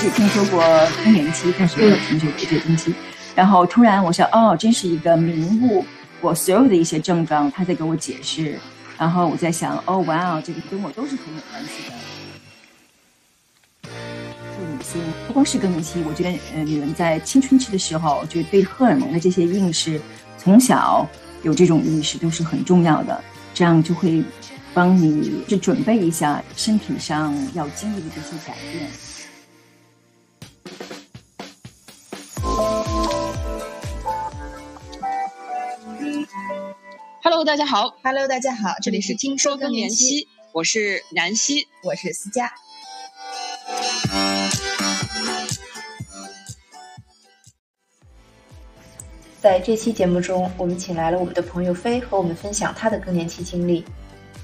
只听说过更年期，但是没有听说过绝经期。然后突然我想，哦，真是一个明物，我所有的一些症状，他在给我解释。然后我在想，哦，哇哦，这个跟我都是很有关系的。做女性不光是更年期，我觉得，呃，女人在青春期的时候，就对荷尔蒙的这些应试，从小有这种意识都是很重要的。这样就会帮你去准备一下身体上要经历的这些改变。Hello，大家好。Hello，大家好。这里是听说更年期，我是南希，我是思佳。在这期节目中，我们请来了我们的朋友飞和我们分享他的更年期经历。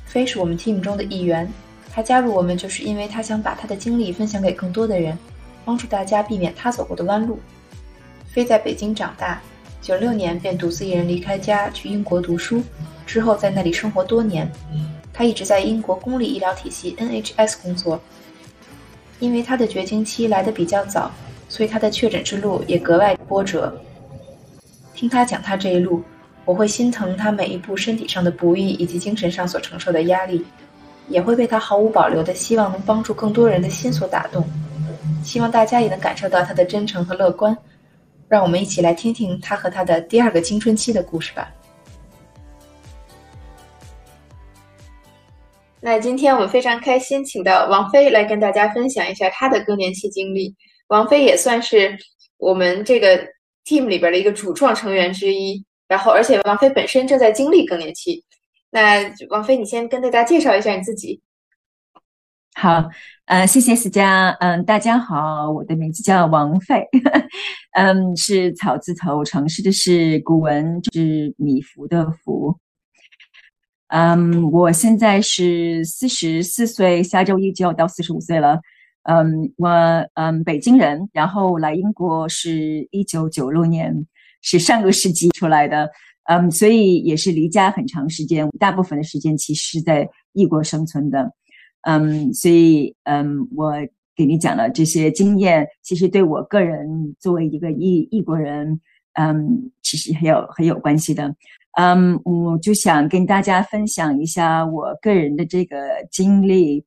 飞是我们 team 中的一员，他加入我们就是因为他想把他的经历分享给更多的人，帮助大家避免他走过的弯路。飞在北京长大。九六年便独自一人离开家去英国读书，之后在那里生活多年。他一直在英国公立医疗体系 NHS 工作。因为他的绝经期来得比较早，所以他的确诊之路也格外波折。听他讲他这一路，我会心疼他每一步身体上的不易以及精神上所承受的压力，也会被他毫无保留的希望能帮助更多人的心所打动。希望大家也能感受到他的真诚和乐观。让我们一起来听听他和他的第二个青春期的故事吧。那今天我们非常开心，请到王菲来跟大家分享一下她的更年期经历。王菲也算是我们这个 team 里边的一个主创成员之一，然后而且王菲本身正在经历更年期。那王菲，你先跟大家介绍一下你自己。好。呃，谢谢思佳。嗯，大家好，我的名字叫王菲，嗯，是草字头，城市的是古文是米芾的芾。嗯，我现在是四十四岁，下周一就要到四十五岁了。嗯，我嗯北京人，然后来英国是一九九六年，是上个世纪出来的。嗯，所以也是离家很长时间，大部分的时间其实是在异国生存的。嗯，所以嗯，我给你讲了这些经验，其实对我个人作为一个异异国人，嗯，其实很有很有关系的。嗯，我就想跟大家分享一下我个人的这个经历，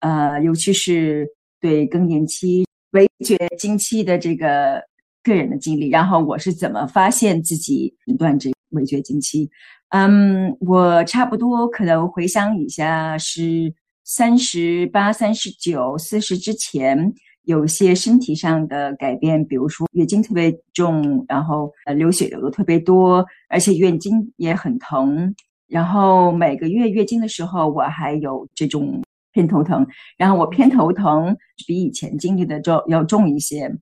呃，尤其是对更年期、围绝经期的这个个人的经历，然后我是怎么发现自己诊断这围绝经期。嗯，我差不多可能回想一下是。三十八、三十九、四十之前，有些身体上的改变，比如说月经特别重，然后呃流血流的特别多，而且月经也很疼。然后每个月月经的时候，我还有这种偏头疼，然后我偏头疼比以前经历的重要重一些。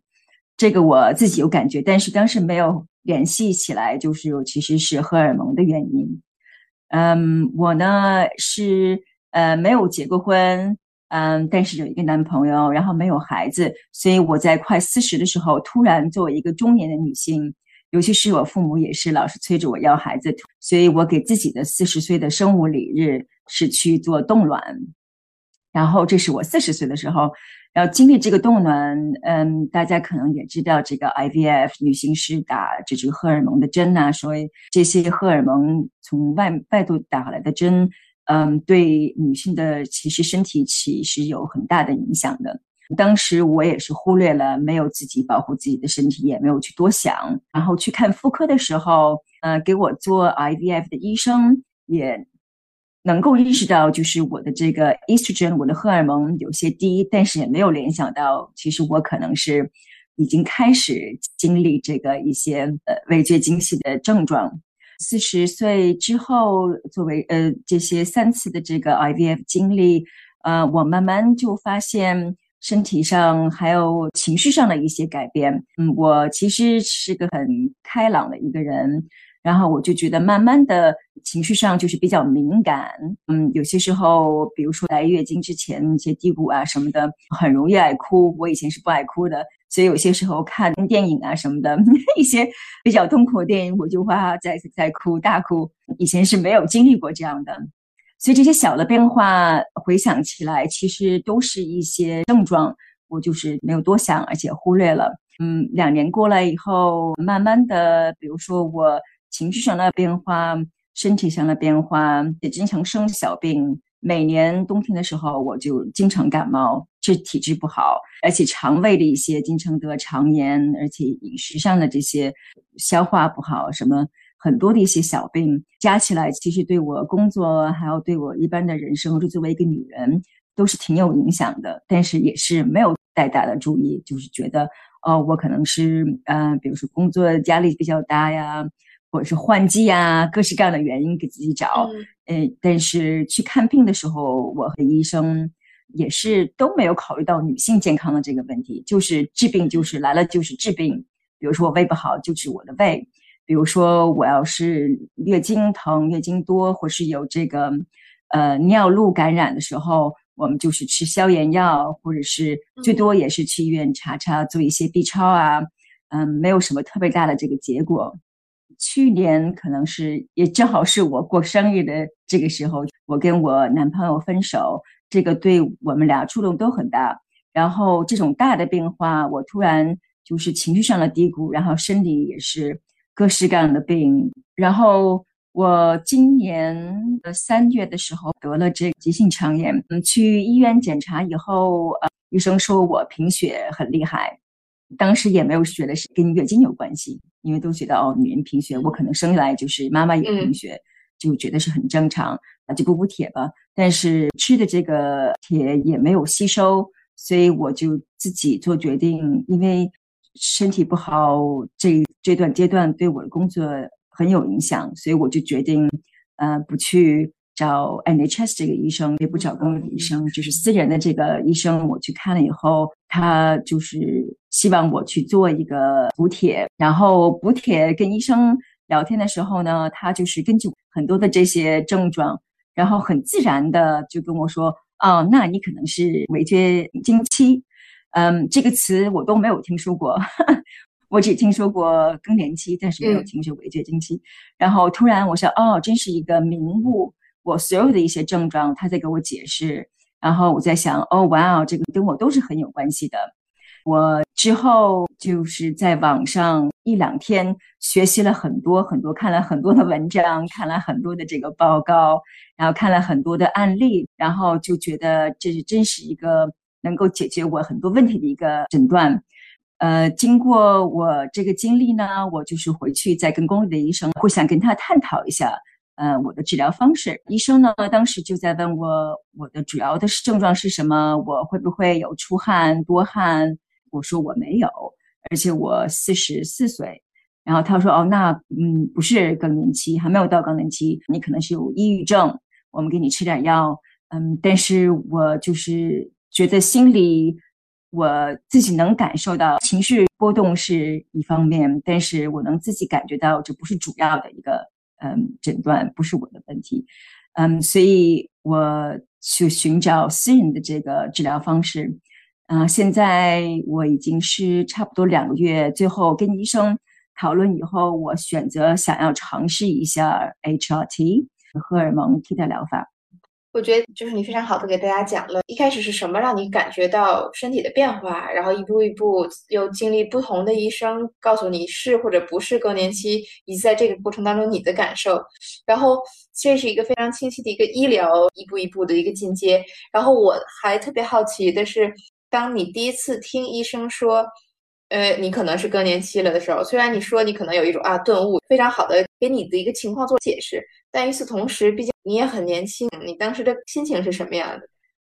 这个我自己有感觉，但是当时没有联系起来，就是其实是荷尔蒙的原因。嗯，我呢是。呃，没有结过婚，嗯，但是有一个男朋友，然后没有孩子，所以我在快四十的时候，突然作为一个中年的女性，尤其是我父母也是老是催着我要孩子，所以我给自己的四十岁的生物礼日是去做冻卵，然后这是我四十岁的时候，然后经历这个冻卵，嗯，大家可能也知道这个 IVF 女性是打这个荷尔蒙的针呐，所以这些荷尔蒙从外外头打来的针。嗯，对女性的其实身体其实有很大的影响的。当时我也是忽略了，没有自己保护自己的身体，也没有去多想。然后去看妇科的时候，呃，给我做 IVF 的医生也能够意识到，就是我的这个 estrogen，我的荷尔蒙有些低，但是也没有联想到，其实我可能是已经开始经历这个一些呃未觉惊喜的症状。四十岁之后，作为呃这些三次的这个 IVF 经历，呃，我慢慢就发现身体上还有情绪上的一些改变。嗯，我其实是个很开朗的一个人，然后我就觉得慢慢的情绪上就是比较敏感。嗯，有些时候，比如说来月经之前一些低谷啊什么的，很容易爱哭。我以前是不爱哭的。所以有些时候看电影啊什么的，一些比较痛苦的电影，我就哇在在哭大哭。以前是没有经历过这样的，所以这些小的变化回想起来，其实都是一些症状。我就是没有多想，而且忽略了。嗯，两年过来以后，慢慢的，比如说我情绪上的变化，身体上的变化，也经常生小病。每年冬天的时候，我就经常感冒，这体质不好，而且肠胃的一些经常得肠炎，而且饮食上的这些消化不好，什么很多的一些小病加起来，其实对我工作还有对我一般的人生，就作为一个女人，都是挺有影响的。但是也是没有太大的注意，就是觉得哦，我可能是呃，比如说工作压力比较大呀。或者是换季啊，各式各样的原因给自己找，嗯，但是去看病的时候，我和医生也是都没有考虑到女性健康的这个问题，就是治病就是来了就是治病，比如说我胃不好就治我的胃，比如说我要是月经疼、月经多，或是有这个呃尿路感染的时候，我们就是吃消炎药，或者是最多也是去医院查查做一些 B 超啊，嗯，没有什么特别大的这个结果。去年可能是也正好是我过生日的这个时候，我跟我男朋友分手，这个对我们俩触动都很大。然后这种大的变化，我突然就是情绪上的低谷，然后身体也是各式各样的病。然后我今年的三月的时候得了这急性肠炎，嗯，去医院检查以后，呃，医生说我贫血很厉害。当时也没有觉得是跟月经有关系，因为都觉得哦，女人贫血，我可能生下来就是妈妈也贫血，就觉得是很正常，那就补补铁吧。但是吃的这个铁也没有吸收，所以我就自己做决定，因为身体不好，这这段阶段对我的工作很有影响，所以我就决定，呃，不去。找 NHS 这个医生，也不找公立医生，就是私人的这个医生。我去看了以后，他就是希望我去做一个补铁。然后补铁跟医生聊天的时候呢，他就是根据很多的这些症状，然后很自然的就跟我说：“哦，那你可能是围绝经期。”嗯，这个词我都没有听说过，我只听说过更年期，但是没有听说围绝经期。然后突然我说：“哦，真是一个名物。”我所有的一些症状，他在给我解释，然后我在想，哦，哇哦，这个跟我都是很有关系的。我之后就是在网上一两天学习了很多很多，看了很多的文章，看了很多的这个报告，然后看了很多的案例，然后就觉得这是真是一个能够解决我很多问题的一个诊断。呃，经过我这个经历呢，我就是回去再跟公立的医生，会想跟他探讨一下。呃，我的治疗方式，医生呢当时就在问我，我的主要的症状是什么？我会不会有出汗、多汗？我说我没有，而且我四十四岁。然后他说，哦，那嗯，不是更年期，还没有到更年期，你可能是有抑郁症，我们给你吃点药。嗯，但是我就是觉得心里我自己能感受到情绪波动是一方面，但是我能自己感觉到这不是主要的一个。嗯，诊断不是我的问题，嗯，所以我去寻找私人的这个治疗方式，嗯，现在我已经是差不多两个月，最后跟医生讨论以后，我选择想要尝试一下 HRT 荷尔蒙替代疗法。我觉得就是你非常好的给大家讲了，一开始是什么让你感觉到身体的变化，然后一步一步又经历不同的医生告诉你是或者不是更年期，以及在这个过程当中你的感受，然后这是一个非常清晰的一个医疗一步一步的一个进阶。然后我还特别好奇的是，当你第一次听医生说。呃，你可能是更年期了的时候，虽然你说你可能有一种啊顿悟，非常好的给你的一个情况做解释，但与此同时，毕竟你也很年轻，你当时的心情是什么样的？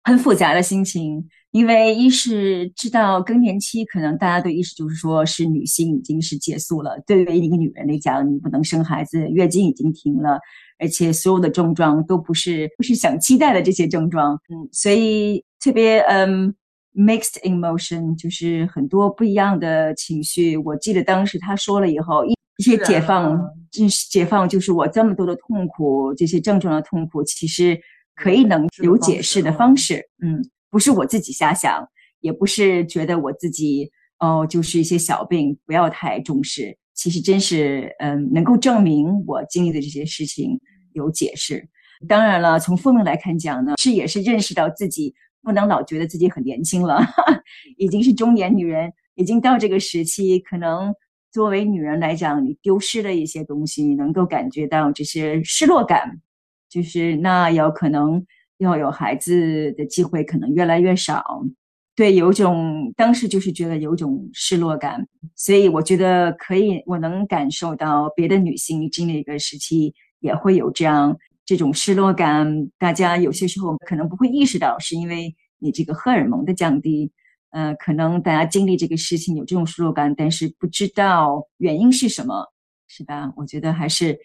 很复杂的心情，因为一是知道更年期，可能大家的意识就是说是女性已经是结束了，对于一个女人来讲，你不能生孩子，月经已经停了，而且所有的症状都不是不是想期待的这些症状，嗯，所以特别嗯。Mixed emotion 就是很多不一样的情绪。我记得当时他说了以后，一一些解放，就是解放，就是我这么多的痛苦，这些症状的痛苦，其实可以能有解释的方式。嗯，不是我自己瞎想，也不是觉得我自己哦，就是一些小病，不要太重视。其实真是，嗯，能够证明我经历的这些事情有解释。当然了，从负面来看讲呢，是也是认识到自己。不能老觉得自己很年轻了，已经是中年女人，已经到这个时期，可能作为女人来讲，你丢失了一些东西，你能够感觉到这些失落感，就是那有可能要有孩子的机会可能越来越少。对，有种当时就是觉得有种失落感，所以我觉得可以，我能感受到别的女性经历一个时期也会有这样这种失落感。大家有些时候可能不会意识到，是因为你这个荷尔蒙的降低，呃，可能大家经历这个事情有这种失落感，但是不知道原因是什么，是吧？我觉得还是，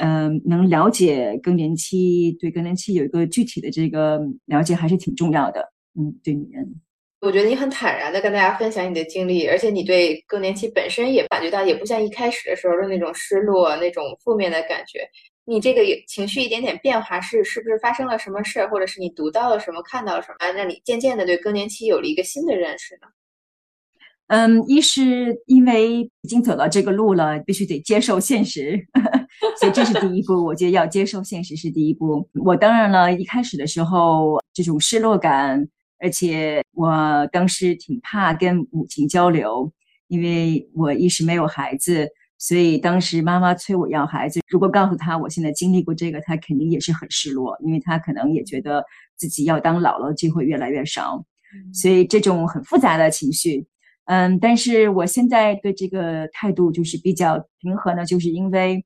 嗯，能了解更年期，对更年期有一个具体的这个了解，还是挺重要的。嗯，对女人。我觉得你很坦然的跟大家分享你的经历，而且你对更年期本身也感觉到，也不像一开始的时候的那种失落、那种负面的感觉。你这个情绪一点点变化，是是不是发生了什么事儿，或者是你读到了什么、看到了什么，让你渐渐的对更年期有了一个新的认识呢？嗯，一是因为已经走到这个路了，必须得接受现实，所以这是第一步。我觉得要接受现实是第一步。我当然了，一开始的时候这种失落感。而且我当时挺怕跟母亲交流，因为我一时没有孩子，所以当时妈妈催我要孩子。如果告诉她我现在经历过这个，她肯定也是很失落，因为她可能也觉得自己要当姥姥机会越来越少，所以这种很复杂的情绪。嗯，但是我现在对这个态度就是比较平和呢，就是因为，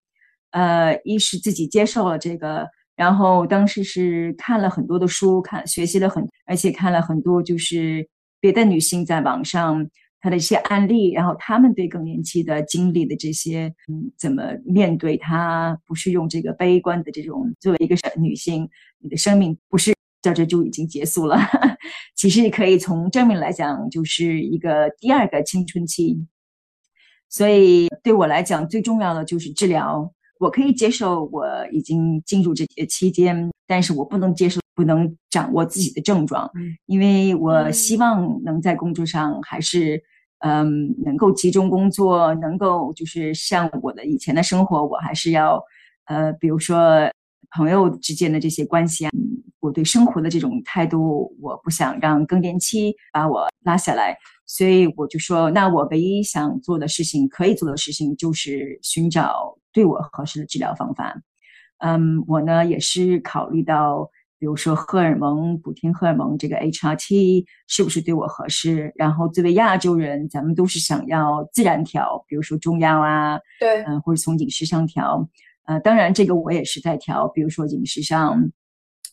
呃，一是自己接受了这个。然后当时是看了很多的书，看学习了很，而且看了很多就是别的女性在网上他的一些案例，然后他们对更年期的经历的这些，嗯，怎么面对她，不是用这个悲观的这种，作为一个女性，你的生命不是在这就已经结束了，其实可以从正面来讲，就是一个第二个青春期。所以对我来讲，最重要的就是治疗。我可以接受我已经进入这些期间，但是我不能接受不能掌握自己的症状，因为我希望能在工作上还是嗯能够集中工作，能够就是像我的以前的生活，我还是要呃比如说朋友之间的这些关系啊，我对生活的这种态度，我不想让更年期把我拉下来，所以我就说，那我唯一想做的事情，可以做的事情就是寻找。对我合适的治疗方法，嗯，我呢也是考虑到，比如说荷尔蒙补填荷尔蒙这个 HRT 是不是对我合适？然后作为亚洲人，咱们都是想要自然调，比如说中药啊，对，嗯，或者从饮食上调，呃，当然这个我也是在调，比如说饮食上，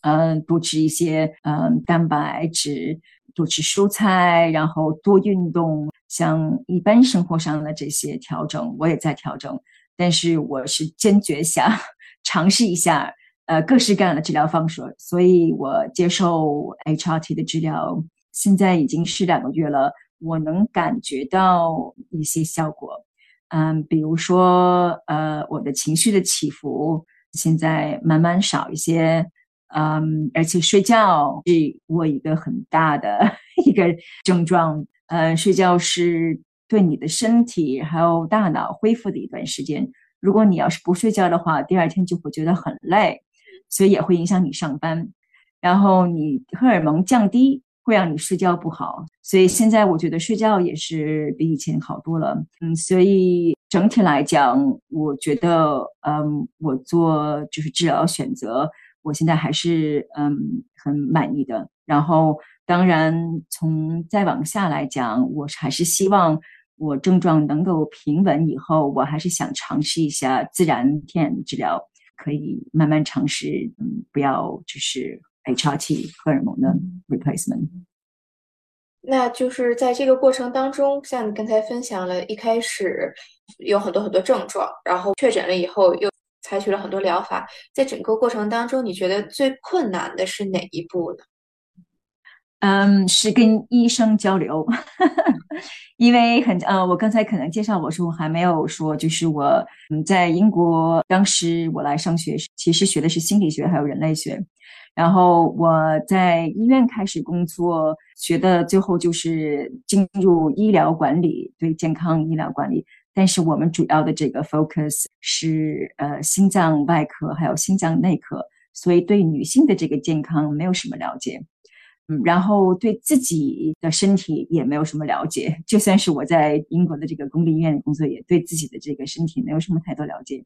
嗯，多吃一些嗯蛋白质，多吃蔬菜，然后多运动，像一般生活上的这些调整，我也在调整。但是我是坚决想 尝试一下，呃，各式各样的治疗方式，所以我接受 HRT 的治疗，现在已经是两个月了，我能感觉到一些效果，嗯，比如说，呃，我的情绪的起伏现在慢慢少一些，嗯，而且睡觉是我一个很大的 一个症状，呃，睡觉是。对你的身体还有大脑恢复的一段时间，如果你要是不睡觉的话，第二天就会觉得很累，所以也会影响你上班。然后你荷尔蒙降低会让你睡觉不好，所以现在我觉得睡觉也是比以前好多了。嗯，所以整体来讲，我觉得，嗯，我做就是治疗选择，我现在还是嗯很满意的。然后，当然从再往下来讲，我还是希望。我症状能够平稳以后，我还是想尝试一下自然天然治疗，可以慢慢尝试，嗯，不要就是 HRT 荷尔蒙的 replacement。那就是在这个过程当中，像你刚才分享了，一开始有很多很多症状，然后确诊了以后又采取了很多疗法，在整个过程当中，你觉得最困难的是哪一步呢？嗯，是跟医生交流，因为很呃，我刚才可能介绍我说我还没有说，就是我嗯在英国当时我来上学，其实学的是心理学还有人类学，然后我在医院开始工作，学的最后就是进入医疗管理，对健康医疗管理，但是我们主要的这个 focus 是呃心脏外科还有心脏内科，所以对女性的这个健康没有什么了解。嗯，然后对自己的身体也没有什么了解。就算是我在英国的这个公立医院工作，也对自己的这个身体没有什么太多了解。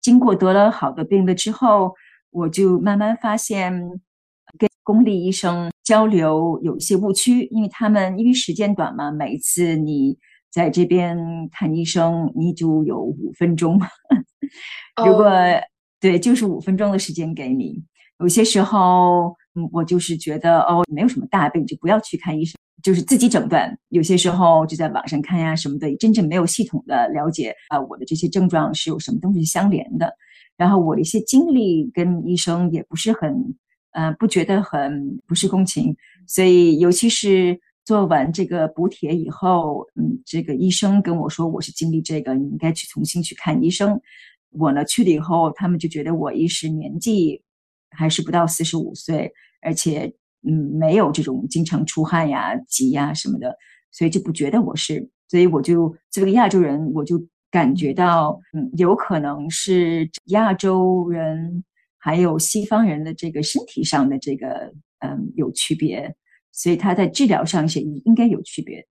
经过得了好多病了之后，我就慢慢发现跟公立医生交流有一些误区，因为他们因为时间短嘛，每一次你在这边看医生，你就有五分钟。如果对，就是五分钟的时间给你。有些时候，嗯，我就是觉得哦，没有什么大病，就不要去看医生，就是自己诊断。有些时候就在网上看呀什么的，真正没有系统的了解啊，我的这些症状是有什么东西相连的。然后我的一些经历跟医生也不是很，呃，不觉得很不是共情。所以，尤其是做完这个补铁以后，嗯，这个医生跟我说我是经历这个，你应该去重新去看医生。我呢去了以后，他们就觉得我一时年纪还是不到四十五岁，而且嗯没有这种经常出汗呀、急呀什么的，所以就不觉得我是。所以我就这个亚洲人，我就感觉到嗯有可能是亚洲人还有西方人的这个身体上的这个嗯有区别，所以他在治疗上是应该有区别。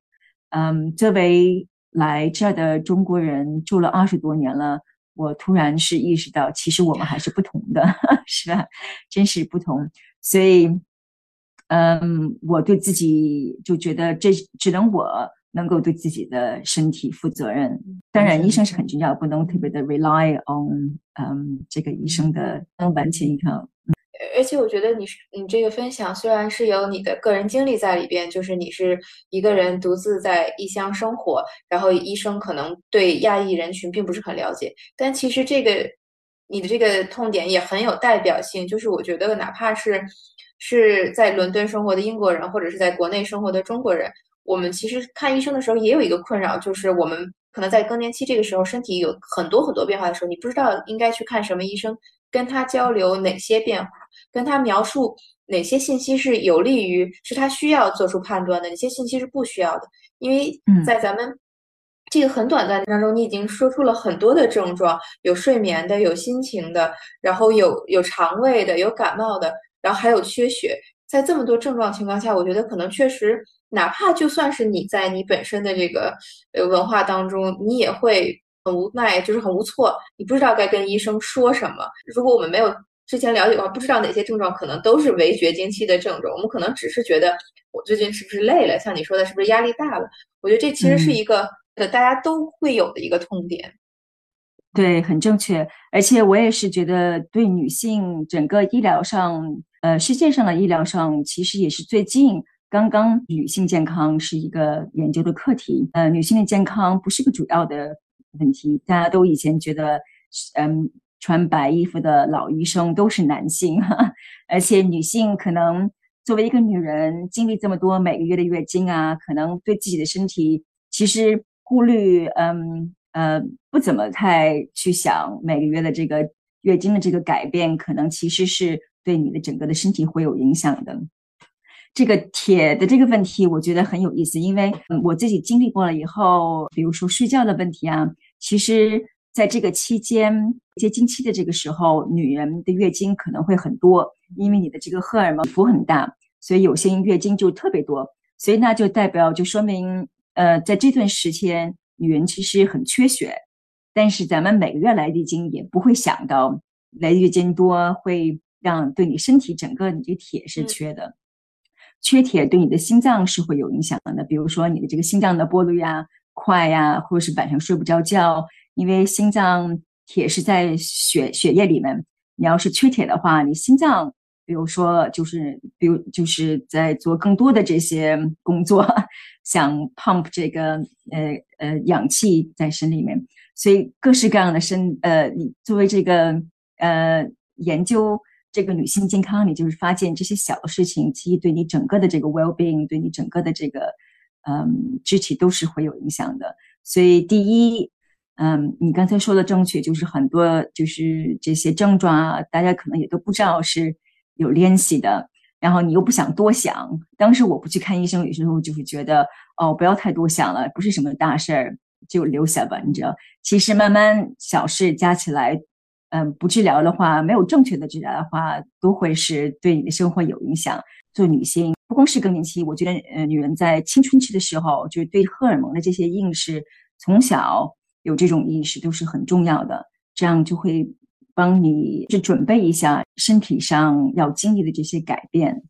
嗯，作为来这儿的中国人，住了二十多年了。我突然是意识到，其实我们还是不同的，是吧？真是不同。所以，嗯，我对自己就觉得，这只能我能够对自己的身体负责任。当然，医生是很重要，不能特别的 rely on，嗯，这个医生的能完全依靠。而且我觉得你是你这个分享虽然是有你的个人经历在里边，就是你是一个人独自在异乡生活，然后医生可能对亚裔人群并不是很了解，但其实这个你的这个痛点也很有代表性，就是我觉得哪怕是是在伦敦生活的英国人，或者是在国内生活的中国人，我们其实看医生的时候也有一个困扰，就是我们可能在更年期这个时候，身体有很多很多变化的时候，你不知道应该去看什么医生。跟他交流哪些变化，跟他描述哪些信息是有利于，是他需要做出判断的，哪些信息是不需要的。因为在咱们这个很短暂当中，你已经说出了很多的症状，有睡眠的，有心情的，然后有有肠胃的，有感冒的，然后还有缺血。在这么多症状情况下，我觉得可能确实，哪怕就算是你在你本身的这个呃文化当中，你也会。很无奈，就是很无措，你不知道该跟医生说什么。如果我们没有之前了解的话，不知道哪些症状可能都是围绝经期的症状。我们可能只是觉得我最近是不是累了，像你说的，是不是压力大了？我觉得这其实是一个呃大家都会有的一个痛点。对，很正确。而且我也是觉得，对女性整个医疗上，呃，世界上的医疗上，其实也是最近刚刚女性健康是一个研究的课题。呃，女性的健康不是个主要的。问题，大家都以前觉得，嗯，穿白衣服的老医生都是男性，而且女性可能作为一个女人，经历这么多每个月的月经啊，可能对自己的身体其实顾虑，嗯呃，不怎么太去想每个月的这个月经的这个改变，可能其实是对你的整个的身体会有影响的。这个铁的这个问题，我觉得很有意思，因为我自己经历过了以后，比如说睡觉的问题啊，其实在这个期间接经期的这个时候，女人的月经可能会很多，因为你的这个荷尔蒙幅很大，所以有些月经就特别多，所以那就代表就说明，呃，在这段时间，女人其实很缺血，但是咱们每个月来月经也不会想到来月经多会让对你身体整个你这铁是缺的。缺铁对你的心脏是会有影响的，比如说你的这个心脏的波率呀快呀，或者是晚上睡不着觉，因为心脏铁是在血血液里面。你要是缺铁的话，你心脏，比如说就是比如就是在做更多的这些工作，想 pump 这个呃呃氧气在身里面，所以各式各样的身呃，你作为这个呃研究。这个女性健康，你就是发现这些小事情，其实对你整个的这个 well being，对你整个的这个嗯肢体都是会有影响的。所以第一，嗯，你刚才说的正确，就是很多就是这些症状啊，大家可能也都不知道是有联系的。然后你又不想多想，当时我不去看医生，有时候就会觉得哦，不要太多想了，不是什么大事儿，就留下吧。你知道，其实慢慢小事加起来。嗯，不治疗的话，没有正确的治疗的话，都会是对你的生活有影响。做女性，不光是更年期，我觉得呃，女人在青春期的时候，就是对荷尔蒙的这些应试，从小有这种意识都是很重要的，这样就会帮你去准备一下身体上要经历的这些改变。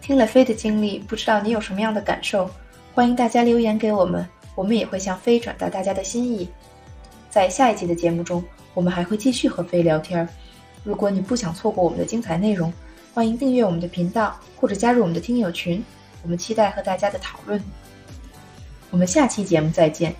听了飞的经历，不知道你有什么样的感受？欢迎大家留言给我们，我们也会向飞转达大家的心意。在下一集的节目中，我们还会继续和飞聊天。如果你不想错过我们的精彩内容，欢迎订阅我们的频道或者加入我们的听友群，我们期待和大家的讨论。我们下期节目再见。